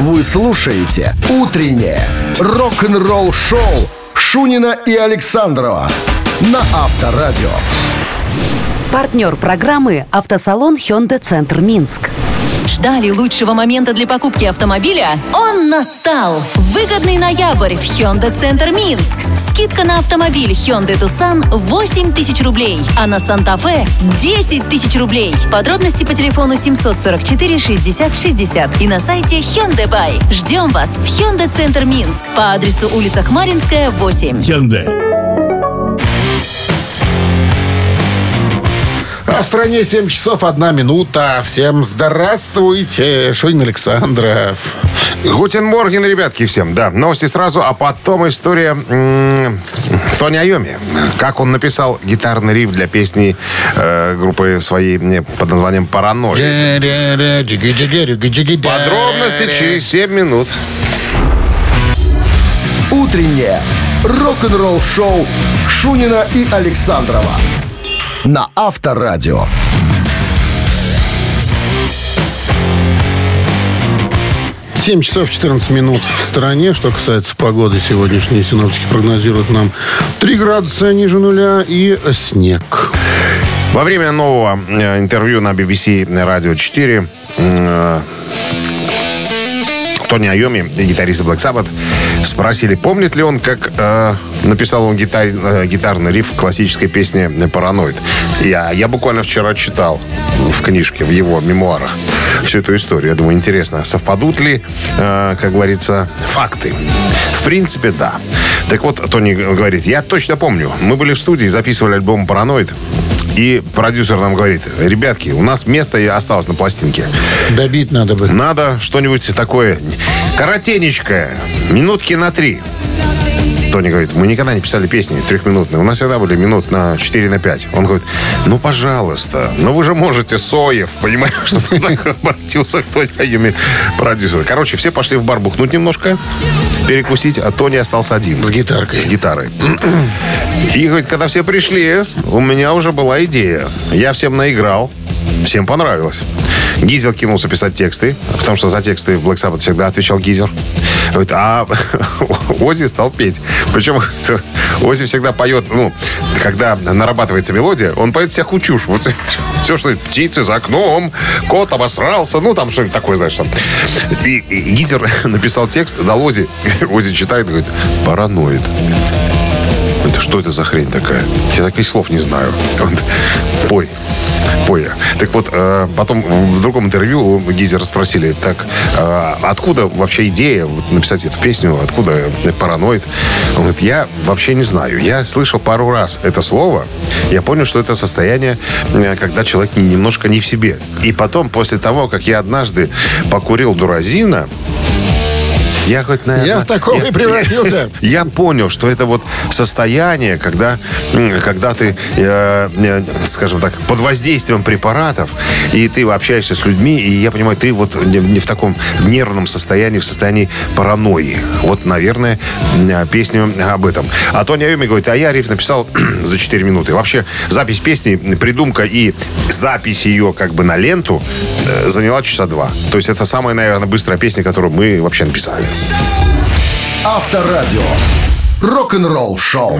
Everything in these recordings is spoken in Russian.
Вы слушаете «Утреннее рок-н-ролл-шоу» Шунина и Александрова на Авторадио. Партнер программы «Автосалон Hyundai Центр Минск». Ждали лучшего момента для покупки автомобиля? Он настал! Выгодный ноябрь в Hyundai Центр Минск. Скидка на автомобиль Hyundai Tucson 8 тысяч рублей, а на Санта-Фе 10 тысяч рублей. Подробности по телефону 744 60 60 и на сайте Hyundai Buy. Ждем вас в Hyundai Центр Минск по адресу улица Хмаринская, 8. Hyundai. В стране 7 часов 1 минута. Всем здравствуйте. Шунин Александров. Guten Morgen, ребятки, всем. Да, новости сразу, а потом история м- Тони Айоми. Как он написал гитарный риф для песни э, группы своей э, под названием «Паранойя». Подробности через 7 минут. Утреннее рок-н-ролл-шоу Шунина и Александрова на Авторадио. Семь часов 14 минут в стороне. Что касается погоды, сегодняшние синоптики прогнозируют нам 3 градуса ниже нуля и снег. Во время нового э, интервью на BBC Радио 4 э, Тони Айоми, гитарист Black Sabbath, спросили, помнит ли он, как э, написал он гитар, э, гитарный риф классической песни «Параноид». Я, я буквально вчера читал в книжке, в его мемуарах всю эту историю. Я думаю, интересно, совпадут ли, э, как говорится, факты? В принципе, да. Так вот, Тони говорит, я точно помню, мы были в студии, записывали альбом «Параноид», и продюсер нам говорит, ребятки, у нас место и осталось на пластинке. Добить надо бы. Надо что-нибудь такое коротенечкое, минутки на три. Тони говорит, мы никогда не писали песни трехминутные. У нас всегда были минут на 4 на 5. Он говорит, ну, пожалуйста, ну вы же можете Соев, понимаешь, что так обратился к Тони Айоми, продюсеру. Короче, все пошли в бар бухнуть немножко, перекусить, а Тони остался один. С гитаркой. С гитарой. И говорит, когда все пришли, у меня уже была идея. Я всем наиграл, всем понравилось. Гизер кинулся писать тексты, потому что за тексты в Black Sabbath всегда отвечал Гизер. А Ози стал петь. Причем Ози всегда поет, ну, когда нарабатывается мелодия, он поет всякую чушь. Вот все, что птицы за окном, кот обосрался, ну, там что-нибудь такое, знаешь, там. И, и Гизер написал текст, дал Ози. Ози читает говорит, параноид. Это что это за хрень такая? Я таких слов не знаю. Он, пой, пой. Так вот, э, потом в другом интервью у Гизера спросили, так, э, откуда вообще идея вот, написать эту песню, откуда параноид? Он говорит, я вообще не знаю. Я слышал пару раз это слово, я понял, что это состояние, э, когда человек немножко не в себе. И потом, после того, как я однажды покурил дуразина, я хоть, наверное... Я в такого и превратился. Я, я понял, что это вот состояние, когда, когда ты, э, э, скажем так, под воздействием препаратов, и ты общаешься с людьми, и я понимаю, ты вот не, в таком нервном состоянии, в состоянии паранойи. Вот, наверное, э, песню об этом. А Тони Айоми говорит, а я риф написал за 4 минуты. Вообще, запись песни, придумка и запись ее как бы на ленту э, заняла часа два. То есть это самая, наверное, быстрая песня, которую мы вообще написали. Авторадио. Рок-н-ролл шоу.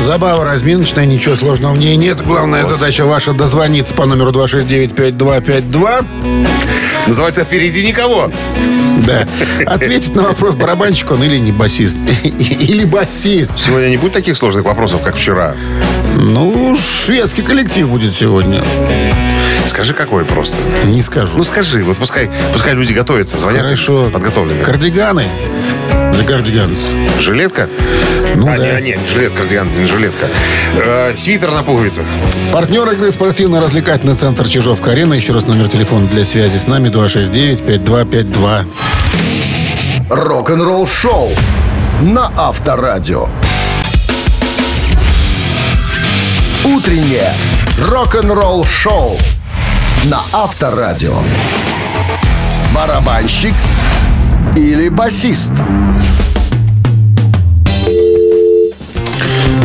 Забава разминочная, ничего сложного в ней нет. Главная задача ваша дозвониться по номеру 269-5252. Называется «Впереди никого». Да. Ответить на вопрос, барабанщик он или не басист. Или басист. Сегодня не будет таких сложных вопросов, как вчера. Ну, шведский коллектив будет сегодня. Скажи, какой просто. Не скажу. Ну скажи, вот пускай, пускай люди готовятся, звонят Хорошо. подготовленные. Кардиганы. The Cardigans. Жилетка? Ну а, да. не, не, не жилетка, кардиган, не жилетка. Э, свитер на пуговицах. Партнер игры спортивно-развлекательный центр Чижовка-Арена. Еще раз номер телефона для связи с нами 269-5252. Рок-н-ролл шоу на Авторадио. Утреннее рок-н-ролл шоу на Авторадио. Барабанщик или басист?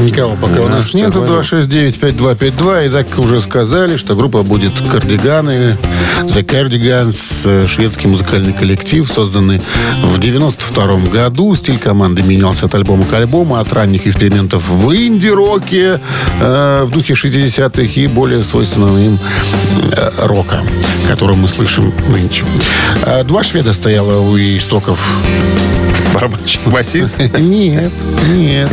Никого пока у нас нет. говорю. 269-5252. И так уже сказали, что группа будет «Кардиганы». The Cardigans. э, Шведский музыкальный коллектив, созданный в 92 году. Стиль команды менялся от альбома к альбому. От ранних экспериментов в инди-роке э, в духе 60-х и более свойственного им э, рока, который мы слышим нынче. Э, Два шведа стояло у истоков Барабанщик, басист. нет, нет.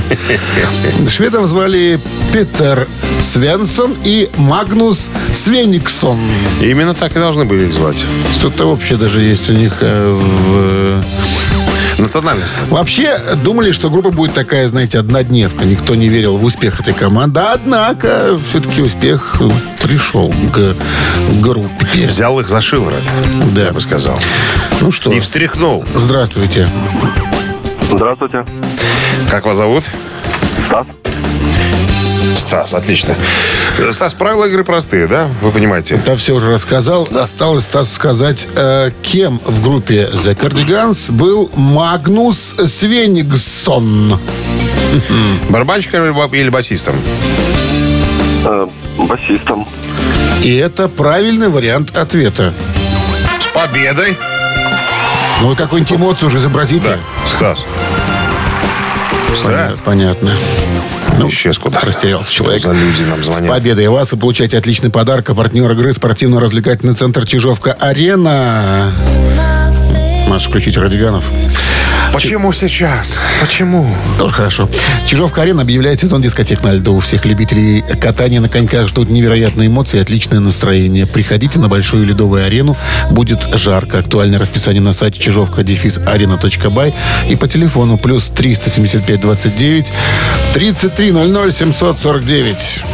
Шведов звали Питер Свенсон и Магнус Свениксон. Именно так и должны были их звать. Что-то вообще даже есть у них э, в... Национальность. Вообще думали, что группа будет такая, знаете, однодневка. Никто не верил в успех этой команды. Однако все-таки успех пришел к группе. Взял их за шиворот, Да. я бы сказал. Ну что, И встряхнул. здравствуйте. Здравствуйте. Как вас зовут? Стас. Стас, отлично. Стас, правила игры простые, да? Вы понимаете? Да, все уже рассказал. Осталось Стас сказать, э, кем в группе The Cardigans был Магнус Свенигсон. Барабанщиком или ба- или басистом? Э, басистом. И это правильный вариант ответа. С победой. Ну, какую-нибудь эмоцию уже изобразите. Стас. Стас. Понятно. Понятно. Ну, Исчез куда. Растерялся человек. За люди нам С звонят? победой вас вы получаете отличный подарок. А партнер игры спортивно-развлекательный центр Чижовка-Арена. Можешь включить Радиганов. Почему сейчас? Почему? Тоже хорошо. Чижовка-арена объявляет сезон дискотек на льду. Всех любителей катания на коньках ждут невероятные эмоции и отличное настроение. Приходите на большую ледовую арену. Будет жарко. Актуальное расписание на сайте чижовка арена.бай и по телефону плюс 375 29 33 00 749.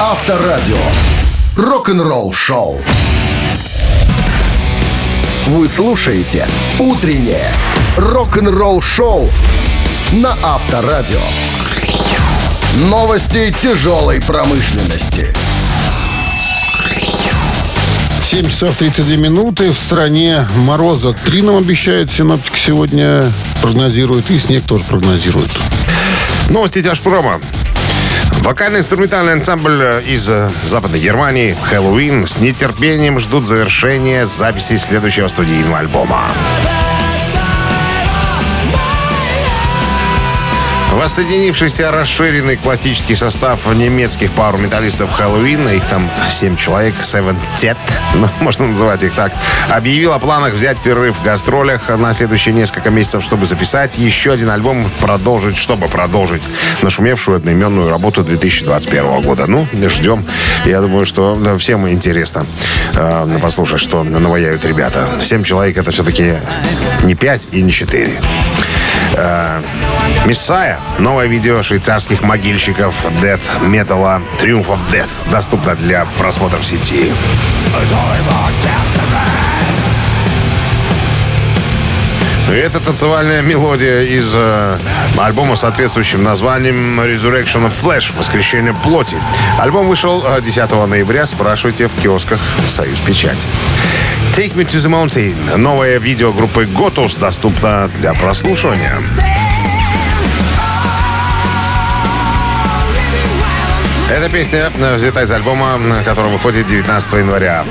Авторадио. Рок-н-ролл шоу. Вы слушаете «Утреннее рок-н-ролл-шоу» на Авторадио. Новости тяжелой промышленности. 7 часов 32 минуты. В стране мороза 3 нам обещают. Синоптики сегодня прогнозируют. И снег тоже прогнозируют. Новости тяжпрома. Вокально-инструментальный ансамбль из э, Западной Германии «Хэллоуин» с нетерпением ждут завершения записи следующего студийного альбома. Воссоединившийся расширенный классический состав немецких пару металлистов Хэллоуин, их там семь человек, Seven Tet, ну, можно называть их так, объявил о планах взять перерыв в гастролях на следующие несколько месяцев, чтобы записать еще один альбом, продолжить, чтобы продолжить нашумевшую одноименную работу 2021 года. Ну, ждем. Я думаю, что всем интересно э, послушать, что наваяют ребята. Семь человек это все-таки не пять и не Мессая. Новое видео швейцарских могильщиков Death Metal Triumph of Death доступно для просмотра в сети. Это танцевальная мелодия из э, альбома с соответствующим названием Resurrection of Flesh Воскрешение плоти. Альбом вышел э, 10 ноября. Спрашивайте в киосках Союз Печать. Take Me to the Mountain. Новое видео группы Gotus доступно для прослушивания. Эта песня э, взята из альбома, э, который выходит 19 января.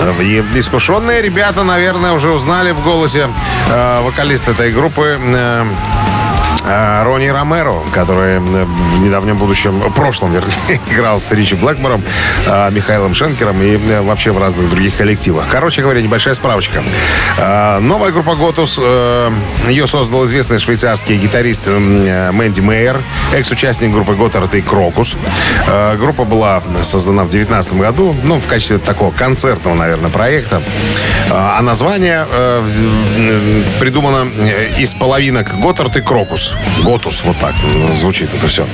Э, искушенные ребята, наверное, уже узнали в голосе э, вокалиста этой группы э, Ронни Ромеро, который в недавнем будущем, в прошлом, вернее, играл с Ричи Блэкмором, э, Михаилом Шенкером и э, вообще в разных других коллективах. Короче говоря, небольшая справочка. Э, Новая группа Готус, э, ее создал известный швейцарский гитарист э, Мэнди Мейер, экс-участник группы Готард и Крокус. Группа была создана в 2019 году, ну, в качестве такого концертного, наверное, проекта. А название придумано из половинок Готард и Крокус. Готус, вот так э, звучит это все.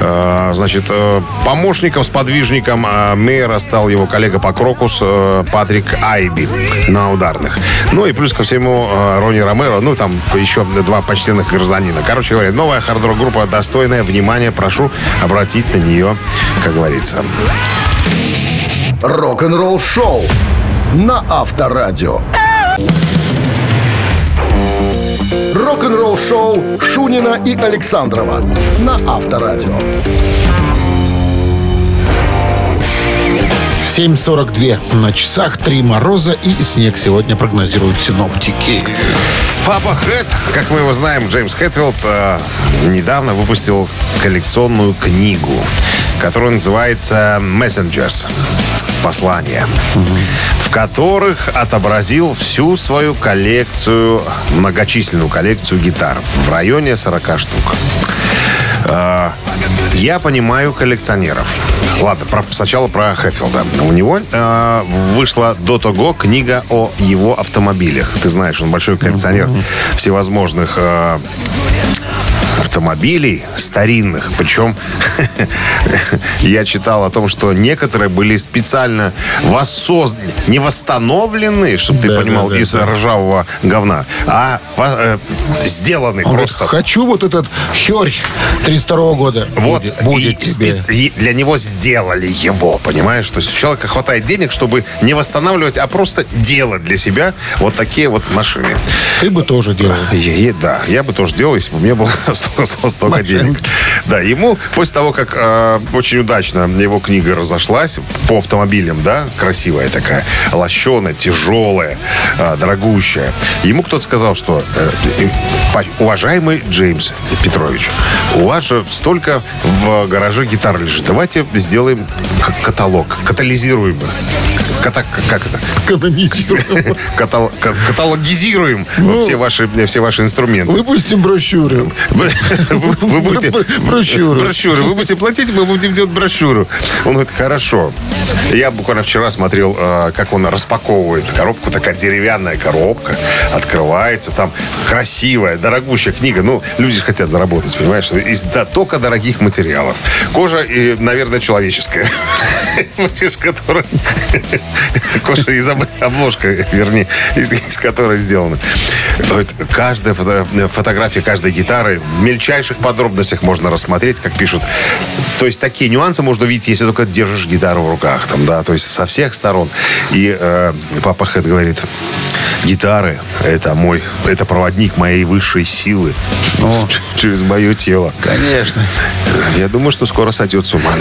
Э, Значит, э, помощником, сподвижником Мейера стал его коллега по Крокус Патрик Айби на ударных. Ну и плюс ко всему Ронни Ромеро, ну там еще два почтенных гражданина. Короче говоря, новая хард группа достойная внимания. Прошу обратить на нее, как говорится. Рок-н-ролл шоу на Авторадио. Рок-н-ролл-шоу Шунина и Александрова на Авторадио. 7.42 на часах, 3 мороза и снег сегодня прогнозируют синоптики. Папа Хэт, как мы его знаем, Джеймс Хэтфилд, э, недавно выпустил коллекционную книгу, которая называется «Messengers» послания, в которых отобразил всю свою коллекцию, многочисленную коллекцию гитар в районе 40 штук. Э, Я понимаю коллекционеров. Ладно, про- сначала про Хэтфилда. У него э, вышла до того книга о его автомобилях. Ты знаешь, он большой коллекционер всевозможных э, автомобилей старинных. Причем я читал о том, что некоторые были специально воссозданы, не восстановлены, чтобы ты Да, понимал, да, да, из да. ржавого говна, а э, сделаны Он говорит, просто. хочу вот этот Херь 32 года. Вот, будет, будет и тебе. и для него сделали его, понимаешь? То есть у человека хватает денег, чтобы не восстанавливать, а просто делать для себя вот такие вот машины. Ты бы тоже делал. Да, я бы тоже делал, если бы у меня было столько, денег. Да, ему после того, как э, очень удачно его книга разошлась по автомобилям, да, красивая такая, лощеная, тяжелая, э, дорогущая, ему кто-то сказал, что э, уважаемый Джеймс Петрович, у вас же столько в гараже гитар лежит, давайте сделаем каталог, катализируем. Ката- как это? Канонизируем. Катал- ка- каталогизируем все, ваши, все ваши инструменты. Выпустим брошюры. Вы, будете... Бр- брошюру. Брошюру. Вы будете платить, мы будем делать брошюру. Он говорит, хорошо. Я буквально вчера смотрел, э, как он распаковывает коробку. Такая деревянная коробка. Открывается. Там красивая, дорогущая книга. Ну, люди же хотят заработать, понимаешь? Из да, только дорогих материалов. Кожа, и, наверное, человеческая. Которая... Кожа из об- обложка, вернее, из, которой сделана. Каждая фото- фотография каждой гитары мельчайших подробностях можно рассмотреть, как пишут. То есть такие нюансы можно увидеть, если только держишь гитару в руках, там, да, то есть со всех сторон. И э, папа Хэт говорит, гитары это мой, это проводник моей высшей силы через мое тело. Конечно. Я думаю, что скоро сойдет с ума.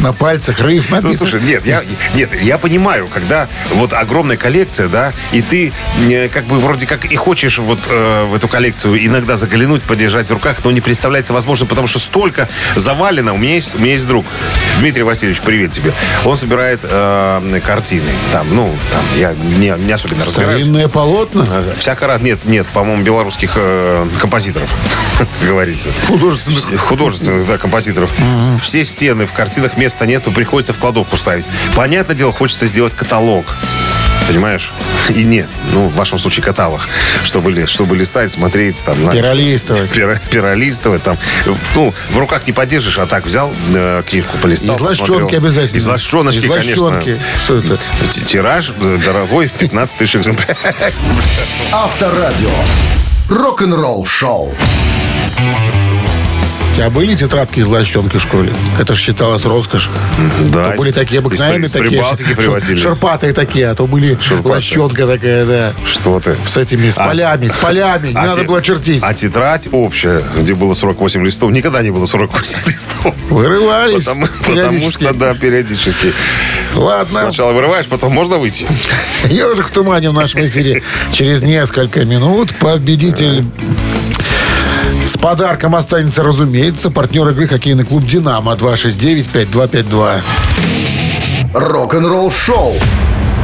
На пальцах риф Ну, слушай, нет, я, нет, я понимаю, когда вот огромная коллекция, да, и ты э, как бы вроде как и хочешь вот э, в эту коллекцию иногда заглянуть, подержать в руках, но не представляется возможно, потому что столько завалено. У меня есть, у меня есть друг, Дмитрий Васильевич, привет тебе. Он собирает э, картины. Там, ну, там, я не, не особенно разбираюсь. Старинные полотна. Всяко раз. Нет, нет, по-моему, белорусских э, композиторов, как говорится. Художественных. Художественных, да, композиторов. Все стены, в картинах места нету, приходится в кладовку ставить. Понятное дело, хочется сделать каталог. Понимаешь? И нет, ну, в вашем случае каталог. Чтобы, ли- чтобы листать, смотреть, там, Перолистовать. пера- перолистывать, там, ну, в руках не подержишь, а так взял э, книжку, полистал, Из лощенки посмотрел. обязательно. Из лощеночки, Из конечно. лощенки. Что это? Тираж э, дорогой, 15 тысяч экземпляров. Авторадио. Рок-н-ролл шоу. Тебя были тетрадки из лощенки в школе? Это же считалось роскошь. Да, То были из- такие обыкновенные, из, такие привозили. шерпатые такие, а то были Шерпатые. лощенка такая, да. Что ты? С этими, с А- полями, с полями. Не А надо те- было чертить. А тетрадь общая, где было 48 листов, никогда не было 48 листов. Вырывались. Потому, потому что, да, периодически. Ладно. Сначала вырываешь, потом можно выйти. Ежик в тумане в нашем эфире. Через несколько минут победитель с подарком останется, разумеется, партнер игры хоккейный клуб «Динамо» 269-5252. Рок-н-ролл шоу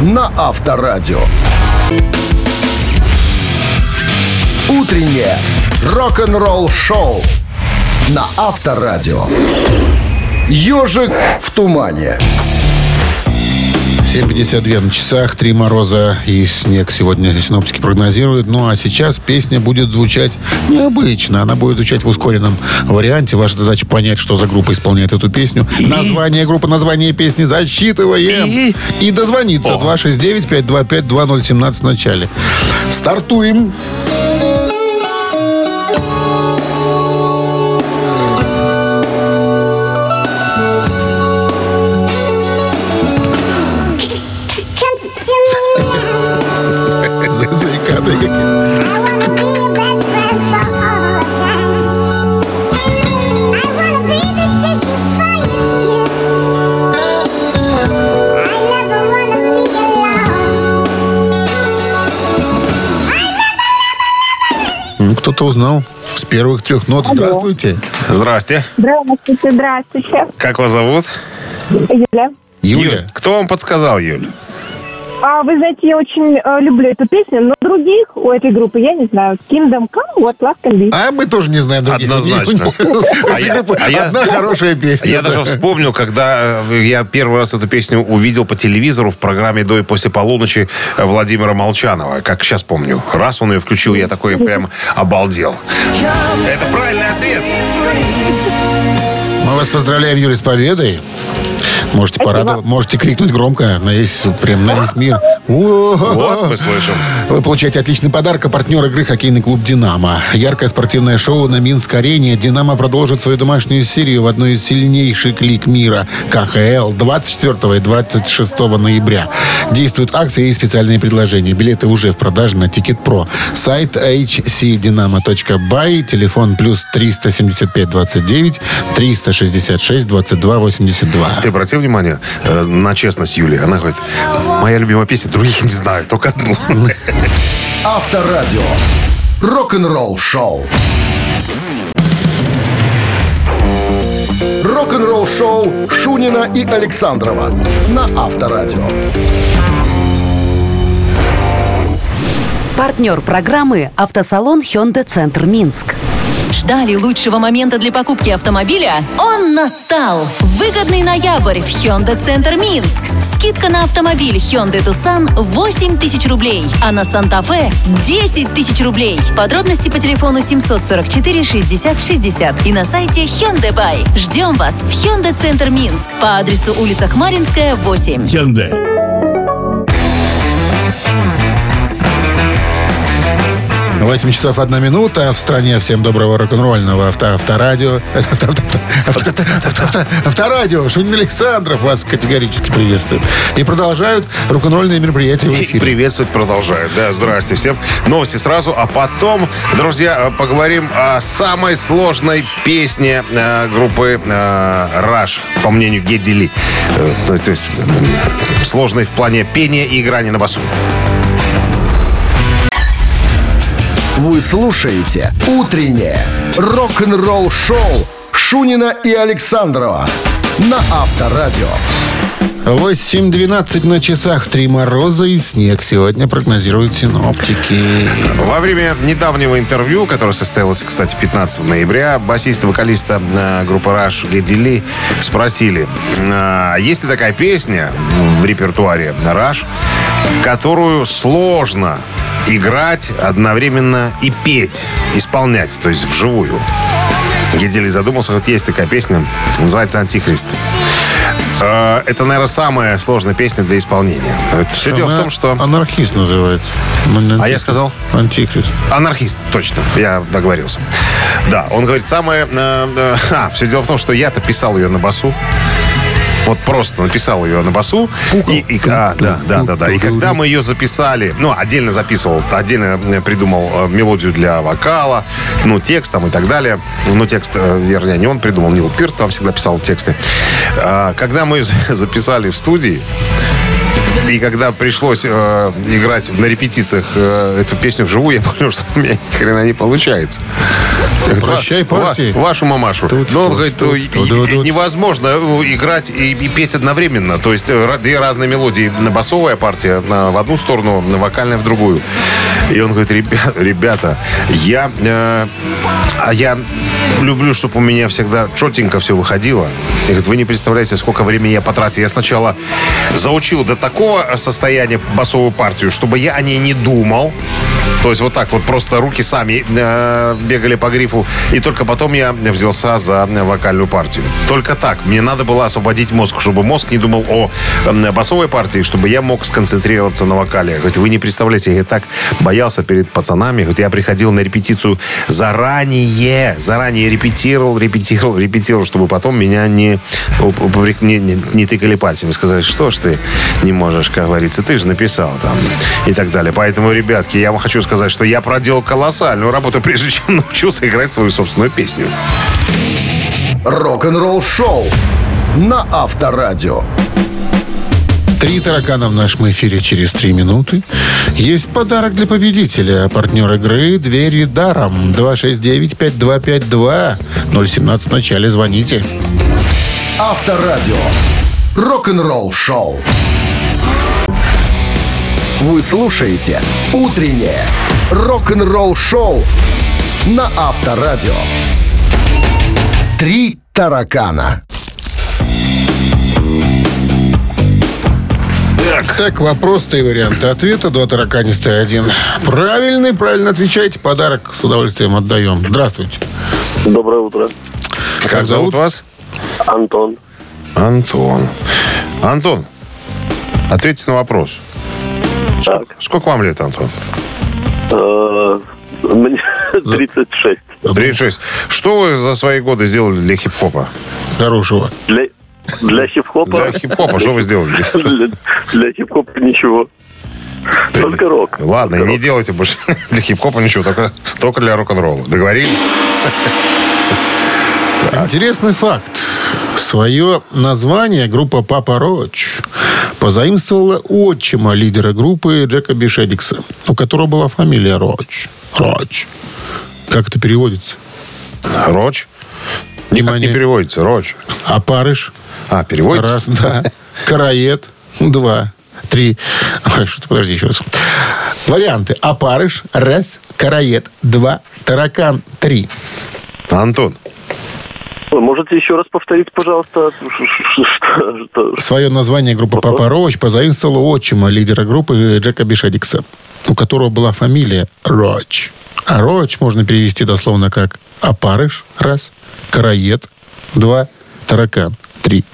на Авторадио. Утреннее рок-н-ролл шоу на Авторадио. Ежик в тумане. 7.52 на часах, три мороза и снег сегодня синоптики прогнозируют. Ну а сейчас песня будет звучать необычно. Она будет звучать в ускоренном варианте. Ваша задача понять, что за группа исполняет эту песню. Название группы, название песни засчитываем. И, дозвониться 269-525-2017 в начале. Стартуем. За- что-то узнал с первых трех нот. Здравствуйте. Здрасте. Здравствуйте, здравствуйте. Как вас зовут? Юля. Юля. Кто вам подсказал, Юль? А вы знаете, я очень э, люблю эту песню, но других у этой группы я не знаю. Kingdom Come, вот Last Can Be. А мы тоже не знаем других. Однозначно. А а Одна хорошая песня. Я даже вспомнил, когда э, я первый раз эту песню увидел по телевизору в программе «До и после полуночи» Владимира Молчанова. Как сейчас помню. Раз он ее включил, я такой прям обалдел. Это правильный ответ. Мы вас поздравляем, Юля, с победой. Можете порадовать, можете крикнуть громко на весь, прям на весь мир. Вот мы слышим. Вы получаете отличный подарок. А партнер игры хоккейный клуб «Динамо». Яркое спортивное шоу на Минск-арене. «Динамо» продолжит свою домашнюю серию в одной из сильнейших лиг мира КХЛ 24 и 26 ноября. Действуют акции и специальные предложения. Билеты уже в продаже на Тикет.Про. Сайт hcdinamo.by. Телефон плюс 375 29 366 22 82. Ты обратил внимание э, на честность Юли? Она говорит, моя любимая песня, других не знаю, только одну. Авторадио. Рок-н-ролл шоу. Рок-н-ролл шоу Шунина и Александрова на Авторадио. Партнер программы «Автосалон Hyundai Центр Минск». Ждали лучшего момента для покупки автомобиля? Он настал! Выгодный ноябрь в Hyundai Центр Минск. Скидка на автомобиль Hyundai Tucson 8 тысяч рублей, а на Санта-Фе 10 тысяч рублей. Подробности по телефону 744 60 60 и на сайте Hyundai Buy. Ждем вас в Hyundai Центр Минск по адресу улица Хмаринская, 8. 8 часов 1 минута. В стране всем доброго рок-н-ролльного авто, авторадио. Авто- авто- авто- авто- авто- авто- Авторадио. Шунин Александров вас категорически приветствует. И продолжают рок-н-ролльные мероприятия в эфире. приветствовать продолжают. Да, здрасте всем. Новости сразу, а потом, друзья, э, поговорим о самой сложной песне э, группы э, Rush, по мнению Гедди Ли. Э, то, есть сложной в плане пения и играния на басу. Вы слушаете «Утреннее рок-н-ролл-шоу» Шунина и Александрова на Авторадио. 8.12 на часах. Три мороза и снег сегодня прогнозируют синоптики. Во время недавнего интервью, которое состоялось, кстати, 15 ноября, басиста вокалиста э, группы Rush Гедди Ли спросили, э, есть ли такая песня в репертуаре Rush, которую сложно играть одновременно и петь, исполнять, то есть вживую. Гедди Ли задумался, вот есть такая песня, называется «Антихрист». Э, Это, наверное, самая сложная песня для исполнения. Все дело в Она том, что... Анархист называется. Не А я антихрист. сказал? Антихрист. Анархист, точно. Я договорился. Да, он говорит, самое... э, э, а, все дело в том, что я-то писал ее на басу. Вот просто написал ее на басу. И, и- а, да, да, да, да. И когда мы ее записали, ну, отдельно записывал, отдельно э, придумал э, мелодию для вокала, ну, текст там и так далее. Ну, текст, э, вернее, не он придумал, Нил Пирт там всегда писал тексты. А, Когда мы ее записали в студии, и когда пришлось э, играть на репетициях э, эту песню вживую, я понял, что у меня ни хрена не получается. Прощай, «Ва- партии». ва- Вашу мамашу. Тут, Но он тут, говорит, тут, ну, и- тут, и- тут, невозможно э, играть и, и петь одновременно. То есть э, две разные мелодии. На басовая партия на, в одну сторону, на вокальная в другую. И он говорит, «Ребя- ребята, я, э, а я люблю, чтобы у меня всегда четенько все выходило. И говорит, вы не представляете, сколько времени я потратил. Я сначала заучил до такого состояния басовую партию, чтобы я о ней не думал. То есть вот так вот просто руки сами э, бегали по грифу. И только потом я взялся за вокальную партию. Только так. Мне надо было освободить мозг, чтобы мозг не думал о э, басовой партии, чтобы я мог сконцентрироваться на вокале. Говорит, вы не представляете, я так боялся перед пацанами. Говорит, я приходил на репетицию заранее. Заранее репетировал, репетировал, репетировал, чтобы потом меня не, не, не, не тыкали пальцами. Сказали, что ж ты не можешь, как говорится, ты же написал там и так далее. Поэтому, ребятки, я вам хочу сказать, что я проделал колоссальную работу, прежде чем научился играть свою собственную песню. Рок-н-ролл шоу на Авторадио. Три таракана в нашем эфире через три минуты. Есть подарок для победителя. Партнер игры «Двери даром». 269-5252. 017 в начале. Звоните. Авторадио. Рок-н-ролл шоу. Вы слушаете «Утреннее рок-н-ролл шоу» на Авторадио. Три таракана. Так, вопрос-то и варианты ответа. Два тараканистые, один правильный. Правильно отвечаете. Подарок с удовольствием отдаем. Здравствуйте. Доброе утро. Как зовут вас? Антон. Антон. Антон, ответьте на вопрос. Так. Сколько вам лет, Антон? Э, Мне 36. 36. Что вы за свои годы сделали для хип-хопа? Хорошего. Для, для хип-хопа... Для хип-хопа что вы сделали? Для, для хип-хопа ничего. Только рок. Ладно, не делайте больше для хип-хопа ничего, только, только для рок-н-ролла. Договорились? Интересный факт. Свое название группа Папа Роч позаимствовала отчима лидера группы Джека Бишедикса, у которого была фамилия Роч. Роч. Как это переводится? Роч? Никак не Внимание. переводится. Роч. А парыш? А, переводится? Раз, да. Караед. Два. Три. Ой, что-то, подожди еще раз. Варианты. Опарыш. Раз. Караед. Два. Таракан. Три. Антон, Вы можете еще раз повторить, пожалуйста, что- что- Свое название группа Папа Роч позаимствовала отчима лидера группы Джека Бишедикса, у которого была фамилия Роч. А Роч можно перевести дословно как опарыш, раз, караед, два, таракан, три.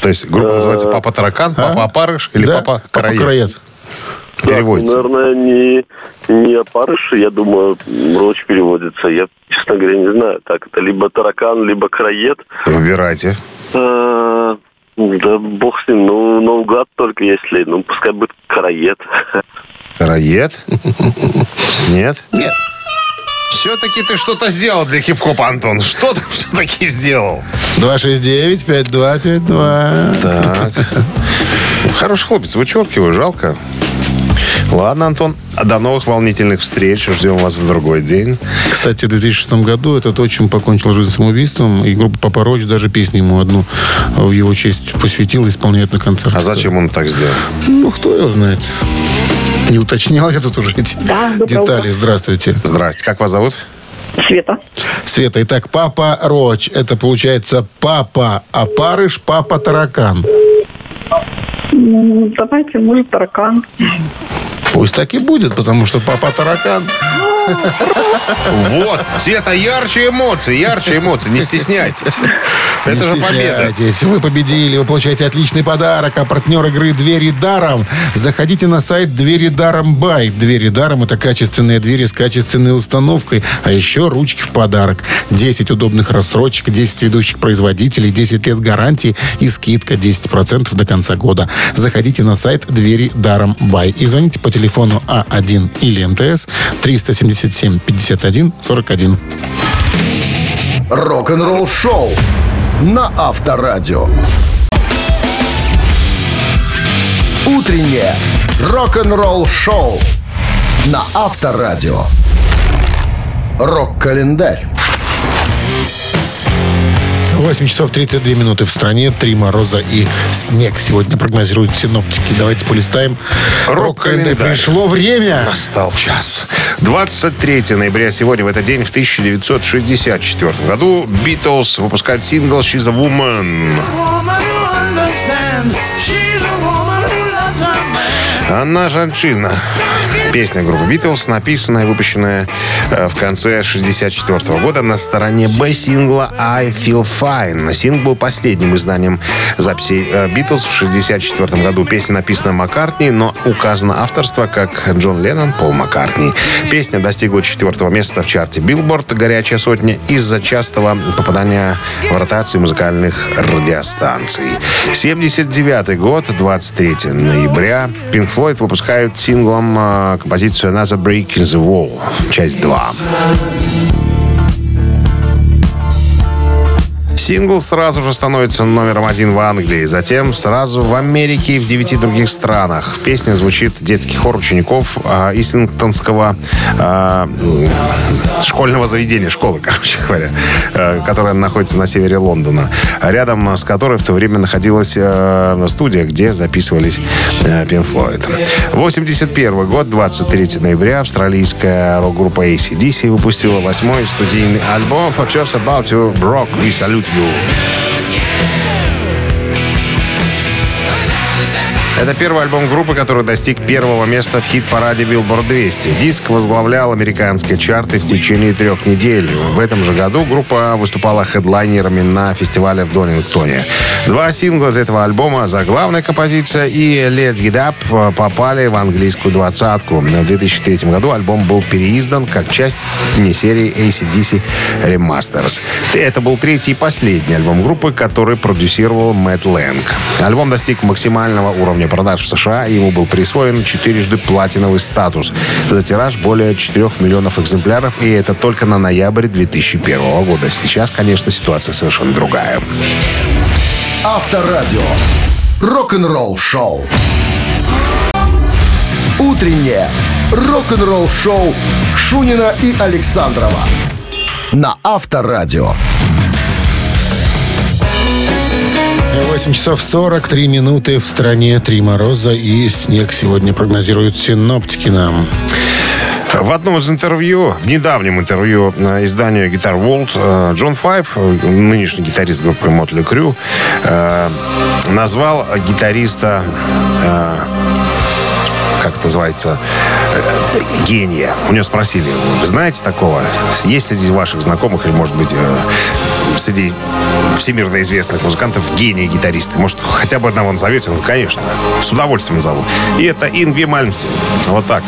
то есть группа называется Папа Таракан, А? Папа Опарыш или Папа Папа Караед? Переводится. Наверное, не, не опарыш, я думаю, роч переводится. Я, честно говоря, не знаю. Так, это либо таракан, либо краед. Выбирайте. Э, Да бог с ним, ну, наугад только если, ну, пускай будет караед. Караед? Нет? Нет. Все-таки ты что-то сделал для хип-хопа, Антон. Что ты все-таки сделал? 269-5252. Так. Хороший хлопец, вычеркиваю, жалко. Ладно, Антон, до новых волнительных встреч. Ждем вас в другой день. Кстати, в 2006 году этот отчим покончил жизнь самоубийством, и группа Папа Роч даже песню ему одну в его честь посвятила, исполняет на концерте. А зачем он так сделал? Ну, кто его знает. Не уточнял я тут уже эти Да, детали. утро. Здравствуйте. Здрасте, как вас зовут? Света. Света, итак, папа Роч. Это получается папа опарыш, папа таракан. М, Давайте, может, таракан. Пусть так и будет, потому что папа таракан. Вот, Света, ярче эмоций, ярче эмоций, не стесняйтесь. Это Не же победа. Вы победили, вы получаете отличный подарок. А партнер игры «Двери даром». Заходите на сайт «Двери даром бай». «Двери даром» — это качественные двери с качественной установкой. А еще ручки в подарок. 10 удобных рассрочек, 10 ведущих производителей, 10 лет гарантии и скидка 10% до конца года. Заходите на сайт «Двери даром бай» и звоните по телефону А1 или МТС 377 51 41. Рок-н-ролл шоу на Авторадио. Утреннее рок-н-ролл шоу на Авторадио. Рок-календарь. 8 часов 32 минуты в стране, 3 мороза и снег сегодня прогнозируют синоптики. Давайте полистаем. Рок-календарь. Пришло время. Настал час. 23 ноября сегодня, в этот день, в 1964 году, Битлз выпускают сингл «She's a Woman». Она женщина. Песня группы Битлз, написанная и выпущенная э, в конце 64 года на стороне Б сингла «I Feel Fine». Сингл был последним изданием записей э, Битлз в 64 году. Песня написана Маккартни, но указано авторство как Джон Леннон, Пол Маккартни. Песня достигла четвертого места в чарте Билборд «Горячая сотня» из-за частого попадания в ротации музыкальных радиостанций. 79 год, 23 ноября. Pink Floyd выпускают синглом э, композицию «Another Brick in the Wall», часть 2. Сингл сразу же становится номером один в Англии, затем сразу в Америке и в девяти других странах. В песне звучит детский хор учеников а, Ислингтонского а, м, школьного заведения, школы, короче говоря, э, которая находится на севере Лондона, рядом с которой в то время находилась э, студия, где записывались э, Pink Floyd. 81 год, 23 ноября, австралийская рок-группа ACDC выпустила восьмой студийный альбом Just About to Rock We Salute yours. Это первый альбом группы, который достиг первого места в хит-параде Billboard 200. Диск возглавлял американские чарты в течение трех недель. В этом же году группа выступала хедлайнерами на фестивале в Донингтоне. Два сингла из этого альбома «Заглавная композиция» и «Let's Get Up» попали в английскую двадцатку. В 2003 году альбом был переиздан как часть серии ACDC Remasters. Это был третий и последний альбом группы, который продюсировал Мэтт Лэнг. Альбом достиг максимального уровня продаж в США, ему был присвоен четырежды платиновый статус. За тираж более 4 миллионов экземпляров, и это только на ноябрь 2001 года. Сейчас, конечно, ситуация совершенно другая. Авторадио. Рок-н-ролл шоу. Утреннее рок-н-ролл шоу Шунина и Александрова на Авторадио. 8 часов 43 минуты в стране. Три мороза и снег сегодня прогнозируют синоптики нам. В одном из интервью, в недавнем интервью э, изданию Guitar World, э, Джон Файв, э, нынешний гитарист группы Motley Crue, назвал гитариста как это называется, э, гения. У него спросили, вы знаете такого? Есть среди ваших знакомых или, может быть, э, среди всемирно известных музыкантов гении гитаристы? Может, хотя бы одного назовете? Он, конечно, с удовольствием назову. И это Ингви Мальмсен. Вот так.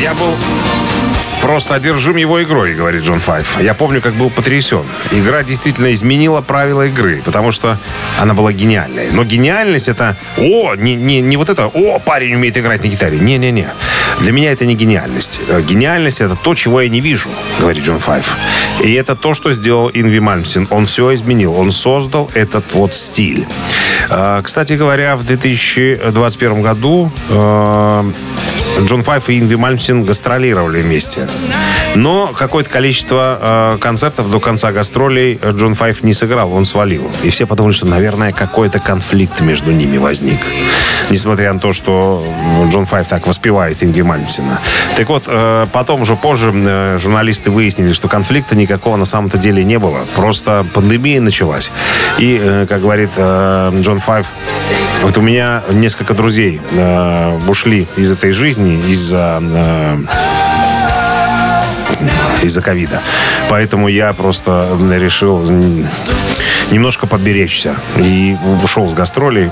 Я был просто одержим его игрой, говорит Джон Файв. Я помню, как был потрясен. Игра действительно изменила правила игры, потому что она была гениальной. Но гениальность это, о, не, не, не вот это, о, парень умеет играть на гитаре. Не-не-не. Для меня это не гениальность. Э, Гениальность это то, чего я не вижу, говорит Джон Файв. И это то, что сделал Ингви Мальмсен. Он все изменил. Он создал этот вот стиль. Э, Кстати говоря, в 2021 году э, Джон Файф и Ингви Мальмсен гастролировали вместе. Но какое-то количество э, концертов до конца гастролей Джон Файф не сыграл, он свалил. И все подумали, что, наверное, какой-то конфликт между ними возник. Несмотря на то, что Джон Файф так воспевает Ингви Мальмсена. Так вот, э, потом уже позже э, журналисты выяснили, что конфликта никакого на самом-то деле не было. Просто пандемия началась. И, э, как говорит э, Джон Файф, вот у меня несколько друзей э, ушли из этой жизни из-за э, из-за ковида. Поэтому я просто решил немножко поберечься. И ушел с гастролей.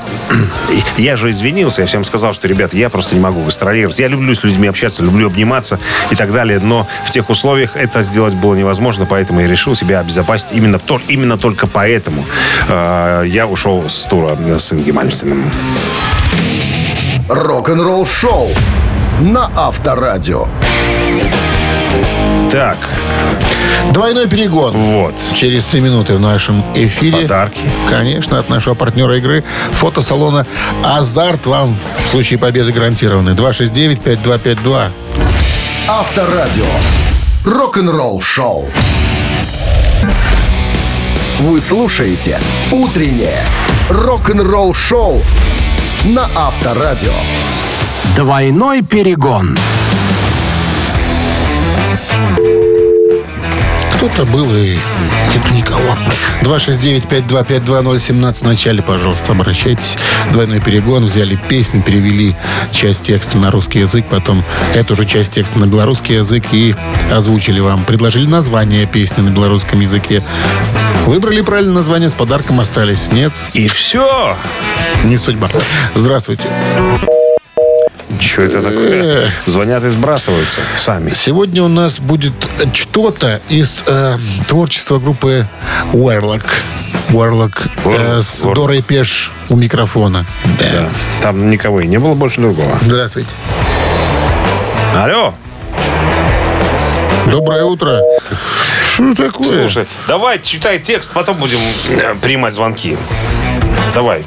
Я же извинился, я всем сказал, что, ребята, я просто не могу гастролировать. Я люблю с людьми общаться, люблю обниматься и так далее. Но в тех условиях это сделать было невозможно, поэтому я решил себя обезопасить именно, то- именно только поэтому. э, я ушел с тура с Инги Мальмстеном. Рок-н-ролл шоу на Авторадио. Так, Двойной перегон. вот. Через три минуты в нашем эфире. Подарки. Конечно, от нашего партнера игры фотосалона «Азарт» вам в случае победы гарантированы. 269-5252. Авторадио. Рок-н-ролл шоу. Вы слушаете «Утреннее рок-н-ролл шоу» на Авторадио. Двойной перегон. Кто-то был и нету никого. 269-5252017 в начале, пожалуйста, обращайтесь. Двойной перегон. Взяли песню, перевели часть текста на русский язык, потом эту же часть текста на белорусский язык и озвучили вам. Предложили название песни на белорусском языке. Выбрали правильное название, с подарком остались. Нет, И все. не судьба. Здравствуйте. Что это такое? Звонят и сбрасываются сами. Сегодня у нас будет что-то из э, творчества группы Warlock. Warlock э, с Warlock. Дорой Пеш у микрофона. Да. Да. Там никого и не было больше другого. Здравствуйте. Алло. Доброе утро. Что такое? Слушай, давай читай текст, потом будем э, принимать звонки. Давай.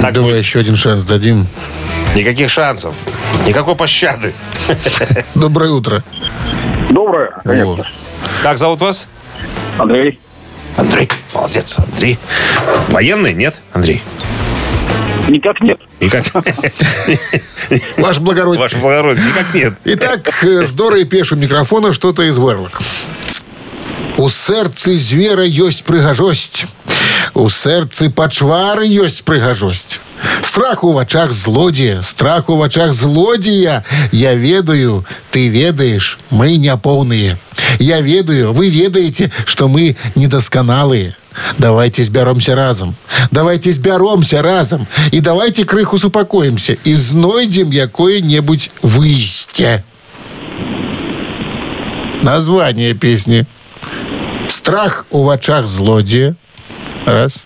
Так Давай будет. еще один шанс дадим. Никаких шансов. Никакой пощады. Доброе утро. Доброе, Вот. Как зовут вас? Андрей. Андрей. Молодец, Андрей. Военный? Нет, Андрей? Никак нет. Никак. Ваш благородие. Ваше благородие, никак нет. Итак, е, здорово пеш у мікрафона что-то из верлок. У сердцы звера ёсць прыгажосць. У сердцы пачвары ёсць прыгажосць. Страх у вачах злодзея, страх у вачах злодзея. Я ведаю, ты ведаешь, мы няпоўныя. Я ведаю, вы ведаете, что мы недасканалые. Давайте збяромся разом. Давайте збяромся разом. І давайте крыху супакоімся і знойдзем якое-небудзь выйсце. Название песни. Страх у вачах злодзея. Раз.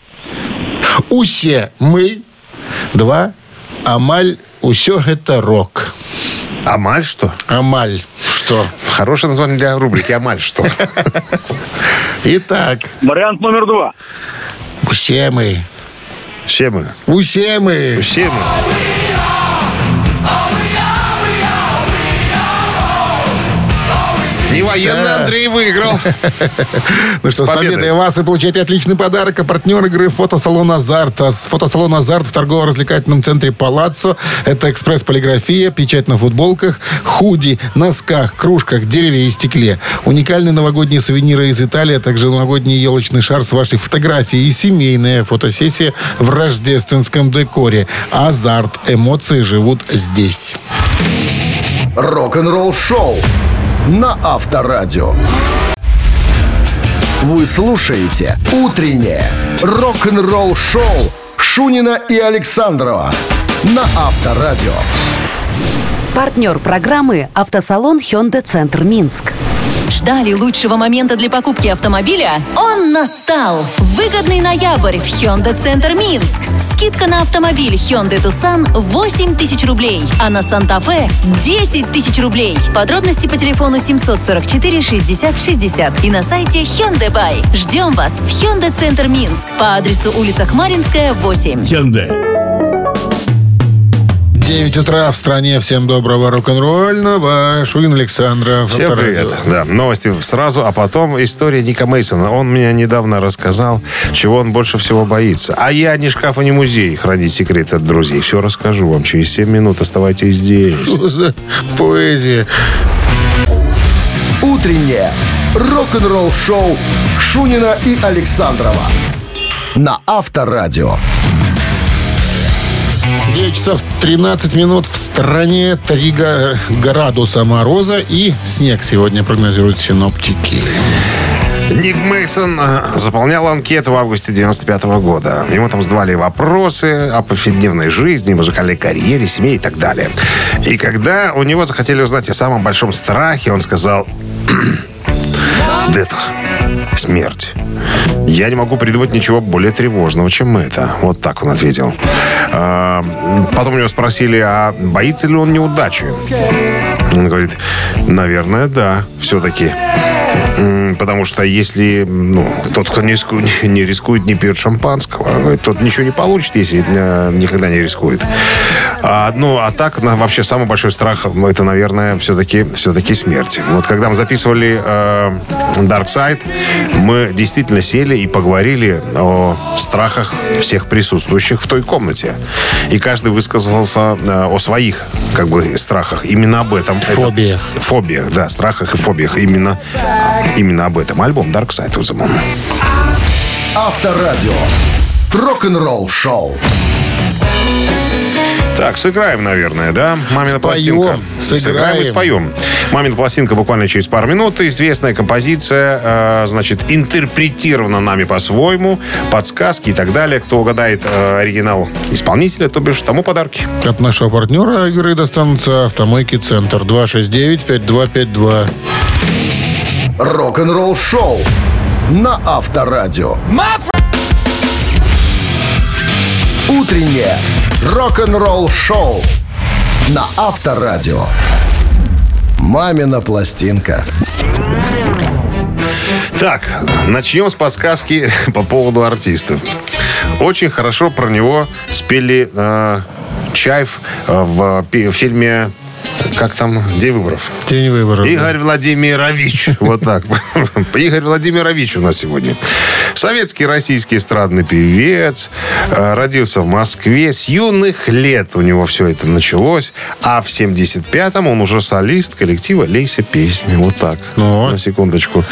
Усе мы. Два. Амаль усё гэта рок. Амаль что? Амаль. Что? Хорошее название для рубрики Амаль что? Итак, Вариант номер два. усе мы. Все мы. Усе мы. Все мы. Военный Андрей выиграл. Ну что, с победой. вас вы получаете отличный подарок. А партнер игры фотосалон «Азарт». А фотосалон «Азарт» в торгово-развлекательном центре «Палаццо». Это экспресс-полиграфия, печать на футболках, худи, носках, кружках, дереве и стекле. Уникальные новогодние сувениры из Италии, а также новогодний елочный шар с вашей фотографией и семейная фотосессия в рождественском декоре. «Азарт». Эмоции живут здесь. Рок-н-ролл шоу на Авторадио. Вы слушаете «Утреннее рок-н-ролл шоу» Шунина и Александрова на Авторадио. Партнер программы «Автосалон Hyundai Центр Минск». Ждали лучшего момента для покупки автомобиля? Он настал! Выгодный ноябрь в Hyundai Центр Минск. Скидка на автомобиль Hyundai Tucson 8 тысяч рублей, а на Санта-Фе 10 тысяч рублей. Подробности по телефону 744 60 60 и на сайте Hyundai Buy. Ждем вас в Hyundai Центр Минск по адресу улица Хмаринская, 8. 9 утра в стране. Всем доброго рок-н-ролльного. Шуин Александров. Всем привет. Да, новости сразу, а потом история Ника Мейсона. Он мне недавно рассказал, чего он больше всего боится. А я не шкаф и не музей хранить секреты от друзей. Все расскажу вам через 7 минут. Оставайтесь здесь. Что за поэзия? Утреннее рок-н-ролл шоу Шунина и Александрова на Авторадио. 9 часов 13 минут в стране 3 га- градуса мороза и снег сегодня прогнозируют синоптики. Ник Мейсон э, заполнял анкету в августе 95 года. Ему там задавали вопросы о повседневной жизни, музыкальной карьере, семье и так далее. И когда у него захотели узнать о самом большом страхе, он сказал... Дед, смерть. Я не могу придумать ничего более тревожного, чем это. Вот так он ответил. А, Потом у него спросили, а боится ли он неудачи? Он говорит, наверное, да, все-таки. Потому что если ну, тот, кто не рискует, не рискует, не пьет шампанского, тот ничего не получит, если э, никогда не рискует. А, ну, а так, на- вообще, самый большой страх, это, наверное, все-таки все-таки смерть. Вот когда мы записывали э, Dark Side, мы действительно сели и поговорили о страхах всех присутствующих в той комнате. И каждый высказался э, о своих, как бы, страхах. Именно об этом. Это- Фобиях. фобиях, да, страхах и фобиях. Именно, именно об этом. Альбом Dark Side of the Moon. Авторадио. Рок-н-ролл шоу. Так, сыграем, наверное, да? Мамина Споем, пластинка. сыграем. и споем. Мамина пластинка буквально через пару минут. Известная композиция, э, значит, интерпретирована нами по-своему. Подсказки и так далее. Кто угадает э, оригинал исполнителя, то бишь тому подарки. От нашего партнера игры достанутся автомойки «Центр» 269-5252. Рок-н-ролл шоу на Авторадио. Утреннее рок-н-ролл шоу на Авторадио. Мамина пластинка. Так, начнем с подсказки по поводу артиста. Очень хорошо про него спели э, Чаев э, в, в фильме как там, День выборов. День выборов. да. Игорь Владимирович. Вот так. Игорь Владимирович у нас сегодня. Советский российский эстрадный певец. э, Родился в Москве. С юных лет у него все это началось. А в 75-м он уже солист коллектива «Лейся песни». Вот так. Ну. На секундочку.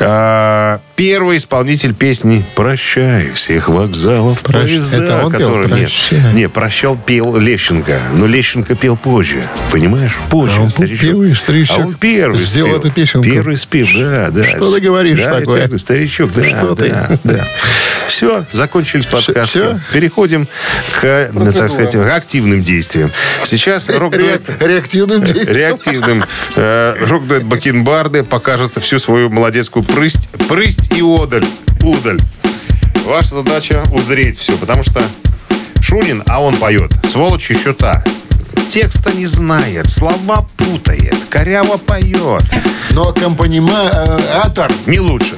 Э, Первый исполнитель песни «Прощай всех вокзалов, Прощ- поезда», это он пел который- нет, «Прощай»? не, прощал пел Лещенко. Но Лещенко пел позже. Понимаешь? Позже. А он старичок. первый старичок. А он первый Сделал спел. эту песенку. Первый спел, да, да. Что ты говоришь да, такое? старичок, да, Что ты? да. Все, закончились подсказки. всё? Переходим к, так сказать, активным действиям. Сейчас рок-дуэт... Ре- Реактивным действием. Реактивным. Э, Рок-дуэт Бакенбарды покажет всю свою молодецкую прысть, прысть и одаль. Удаль. Ваша задача узреть все, потому что Шунин, а он поет, сволочь еще та. Текста не знает, слова путает, коряво поет. Но аккомпаниатор Не лучше.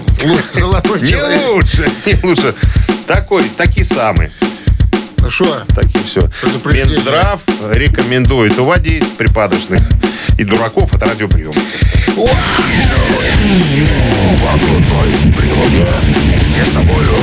золотой Не человек. лучше, не лучше. Такой, таки самый. Ну что? Таки все. Предупреждение. Минздрав рекомендует уводить припадочных и дураков от прилуге Я с тобою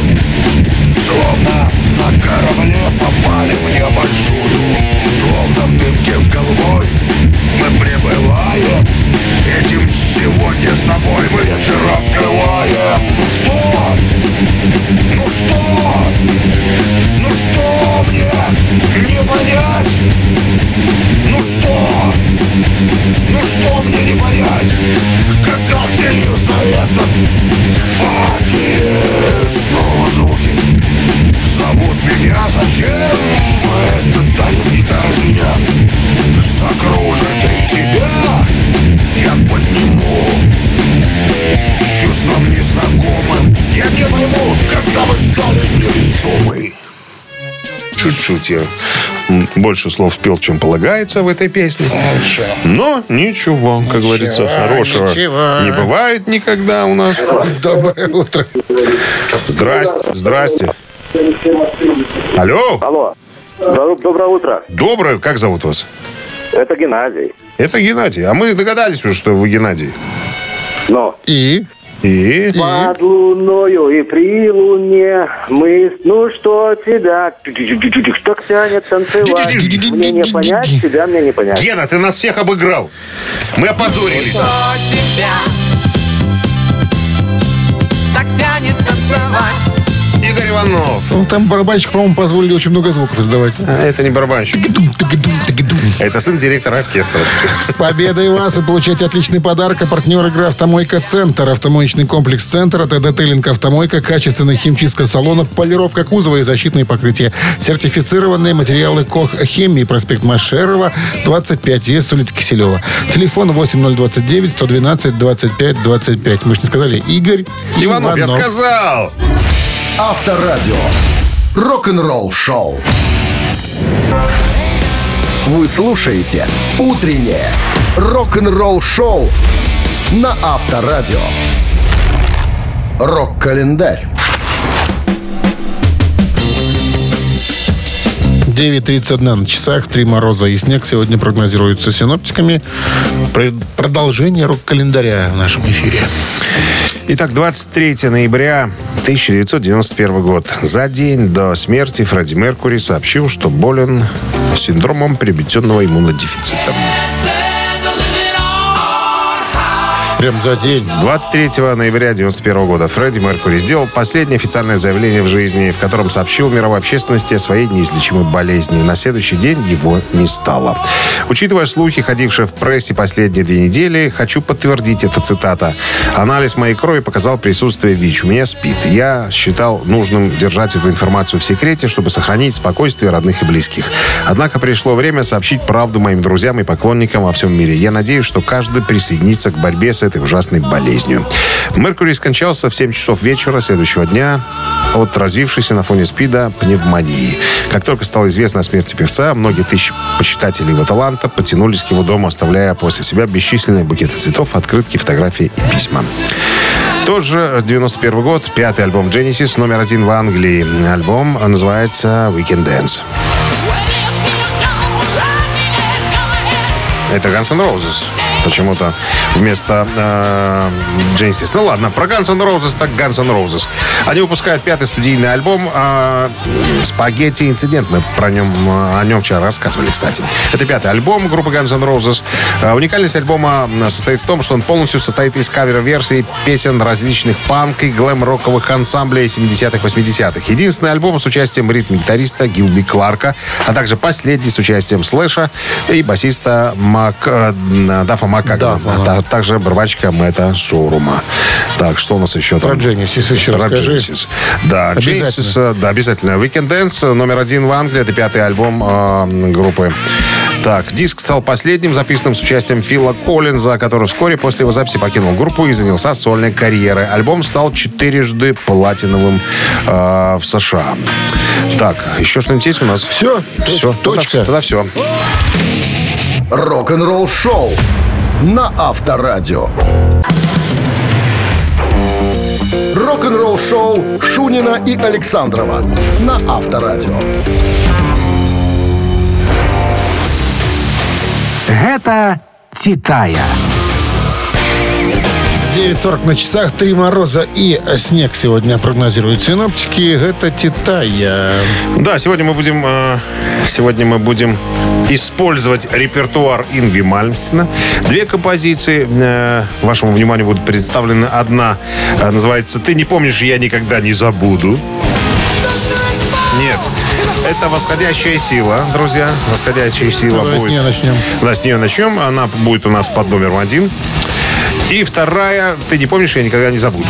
я больше слов спел, чем полагается в этой песне. Но ничего, как говорится, хорошего ничего. не бывает никогда у нас. Доброе утро. Здрасте, здрасте. Алло, Алло. Доб- Доброе утро. доброе, как зовут вас? Это Геннадий. Это Геннадий. А мы догадались уже, что вы Геннадий. Но И? И под луною и при луне мы... Ну что тебя... Так тянет танцевать. Мне не понять, тебя мне не понять. Гена, ты нас всех обыграл. Мы опозорились. Так тянет танцевать. Игорь Иванов. Ну, там барабанщик, по-моему, позволили очень много звуков издавать. А, это не барабанщик. Это сын директора оркестра. С победой вас! Вы получаете отличный подарок. А партнер игры «Автомойка Центр». Автомоечный комплекс «Центр». Это детейлинг «Автомойка», качественная химчистка салона, полировка кузова и защитные покрытия. Сертифицированные материалы «Кох Хемии». Проспект Машерова, 25. Вес улица Киселева. Телефон 8029 112 25 25. Мы же не сказали Игорь Иванов, я сказал. Авторадио. Рок-н-ролл шоу. Вы слушаете «Утреннее рок-н-ролл шоу» на Авторадио. Рок-календарь. 9.31 на часах, три мороза и снег сегодня прогнозируются синоптиками. Про- Продолжение рок-календаря в нашем эфире. Итак, 23 ноября 1991 год. За день до смерти Фредди Меркури сообщил, что болен синдромом приобретенного иммунодефицита. Прям за день. 23 ноября 1991 года Фредди Меркури сделал последнее официальное заявление в жизни, в котором сообщил мировой общественности о своей неизлечимой болезни. На следующий день его не стало. Учитывая слухи, ходившие в прессе последние две недели, хочу подтвердить это цитата. Анализ моей крови показал присутствие ВИЧ. У меня спит. Я считал нужным держать эту информацию в секрете, чтобы сохранить спокойствие родных и близких. Однако пришло время сообщить правду моим друзьям и поклонникам во всем мире. Я надеюсь, что каждый присоединится к борьбе с этой ужасной болезнью. Меркурий скончался в 7 часов вечера следующего дня от развившейся на фоне СПИДа пневмонии. Как только стало известно о смерти певца, многие тысячи почитателей его таланта потянулись к его дому, оставляя после себя бесчисленные букеты цветов, открытки, фотографии и письма. Тоже 91 год, пятый альбом Genesis, номер один в Англии. Альбом называется Weekend Dance. Это Guns N' Roses. Почему-то вместо э, Genesis. Ну ладно, про Guns N' Roses так Guns N' Roses. Они выпускают пятый студийный альбом э, «Спагетти Инцидент». Мы про нем, э, о нем вчера рассказывали, кстати. Это пятый альбом группы Guns N' Roses. Э, уникальность альбома э, состоит в том, что он полностью состоит из кавер-версий песен различных панк и глэм-роковых ансамблей 70-х, 80-х. Единственный альбом с участием ритм-гитариста Гилби Кларка, а также последний с участием Слэша и басиста Мак, э, Дафа Мака, Дафа, а да. та- также барабанщика Мэтта Сорума. Так, что у нас еще там? Про Genesis еще Про расскажи. Genesis. Да, Обязательно. Genesis, э, да, обязательно. Weekend Dance, э, номер один в Англии, это пятый альбом э, группы. Так, диск стал последним, записанным с участием Фила Коллинза, который вскоре после его записи покинул группу и занялся сольной карьерой. Альбом стал четырежды платиновым э, в США. Так, еще что-нибудь есть у нас? Все, Все, точка. Тогда все. Рок-н-ролл шоу на Авторадио. Рок-н-ролл шоу Шунина и Александрова на Авторадио. Гэта Титая. 9.40 на часах, три мороза и снег сегодня прогнозируют синоптики. Это Титая. Да, сегодня мы будем, э, сегодня мы будем использовать репертуар Инви Мальмстена. Две композиции э, вашему вниманию будут представлены. Одна э, называется «Ты не помнишь, я никогда не забуду». Нет, это «Восходящая сила», друзья. «Восходящая сила» Давай с будет. нее начнем. Да, с нее начнем. Она будет у нас под номером один. И вторая «Ты не помнишь, я никогда не забуду».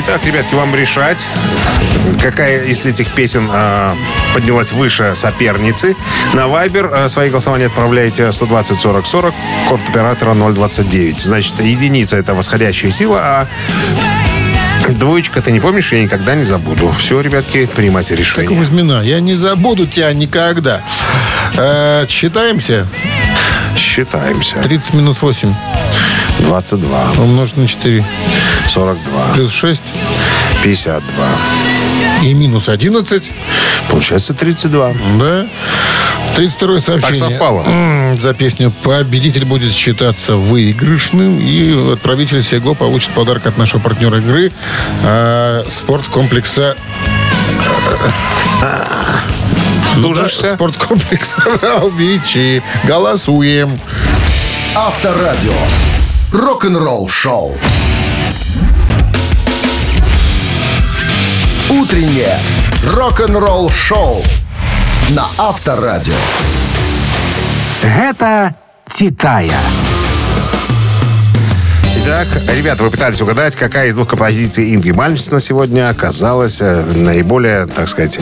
Итак, ребятки, вам решать, какая из этих песен а, поднялась выше соперницы. На Viber а, свои голосования отправляете 120 40 40, код оператора 029. Значит, единица это восходящая сила, а двоечка, ты не помнишь, я никогда не забуду. Все, ребятки, принимайте решение. Кузьмина, я не забуду тебя никогда. Э, считаемся. Считаемся. 30 минус 8 22, умножить на 4 42, плюс 6 52. и минус 11. Получается 32. Да. 32 сообщение. Так совпало. За песню «Победитель» будет считаться выигрышным. И отправитель Сего получит подарок от нашего партнера игры э, спорткомплекса Дужишься? Да, спорткомплекса Раубичи. Голосуем. Авторадио. Рок-н-ролл шоу. Утреннее рок-н-ролл шоу на Авторадио. Гэта Титая. Итак, ребята, вы пытались угадать, какая из двух композиций Инги Мальмстена сегодня оказалась э, наиболее, так сказать,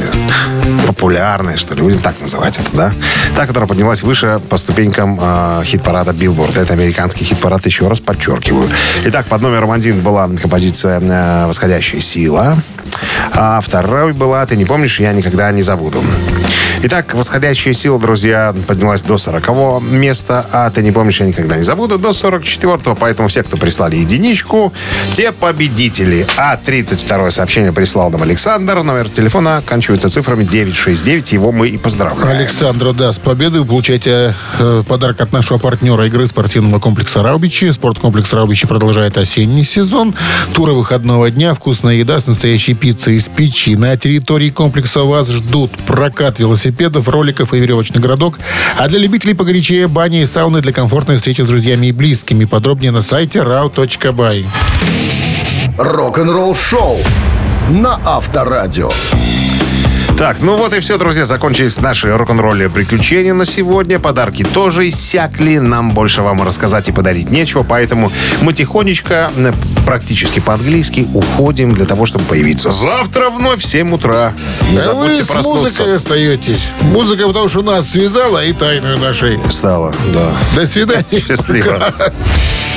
популярной, что ли, будем так называть это, да? Та, которая поднялась выше по ступенькам э, хит-парада Billboard. Это американский хит-парад, еще раз подчеркиваю. Итак, под номером один была композиция э, «Восходящая сила», а второй была «Ты не помнишь, я никогда не забуду». Итак, «Восходящая сила», друзья, поднялась до 40 места, а «Ты не помнишь, я никогда не забуду» до 44-го. Поэтому все, кто прислали единичку, те победители. А 32-е сообщение прислал нам Александр. Номер телефона оканчивается цифрами 969. Его мы и поздравляем. Александра, да, с победой вы получаете э, подарок от нашего партнера игры спортивного комплекса «Раубичи». Спорткомплекс «Раубичи» продолжает осенний сезон. Туры выходного дня, вкусная еда с настоящей пиццей из печи. На территории комплекса вас ждут прокат велосипедов, роликов и веревочный городок. А для любителей погорячее бани и сауны для комфортной встречи с друзьями и близкими. Подробнее на сайте rau.by. Рок-н-ролл шоу на Авторадио. Так, ну вот и все, друзья. Закончились наши рок-н-ролльные приключения на сегодня. Подарки тоже иссякли. Нам больше вам рассказать и подарить нечего. Поэтому мы тихонечко, м, практически по-английски, уходим для того, чтобы появиться завтра вновь в 7 утра. Не А вы забудьте с проснуться. музыкой остаетесь. Музыка, потому что нас связала и тайную нашей. Стало, да. До свидания. Счастливо.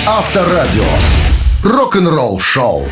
Авторадио. Рок-н-ролл шоу.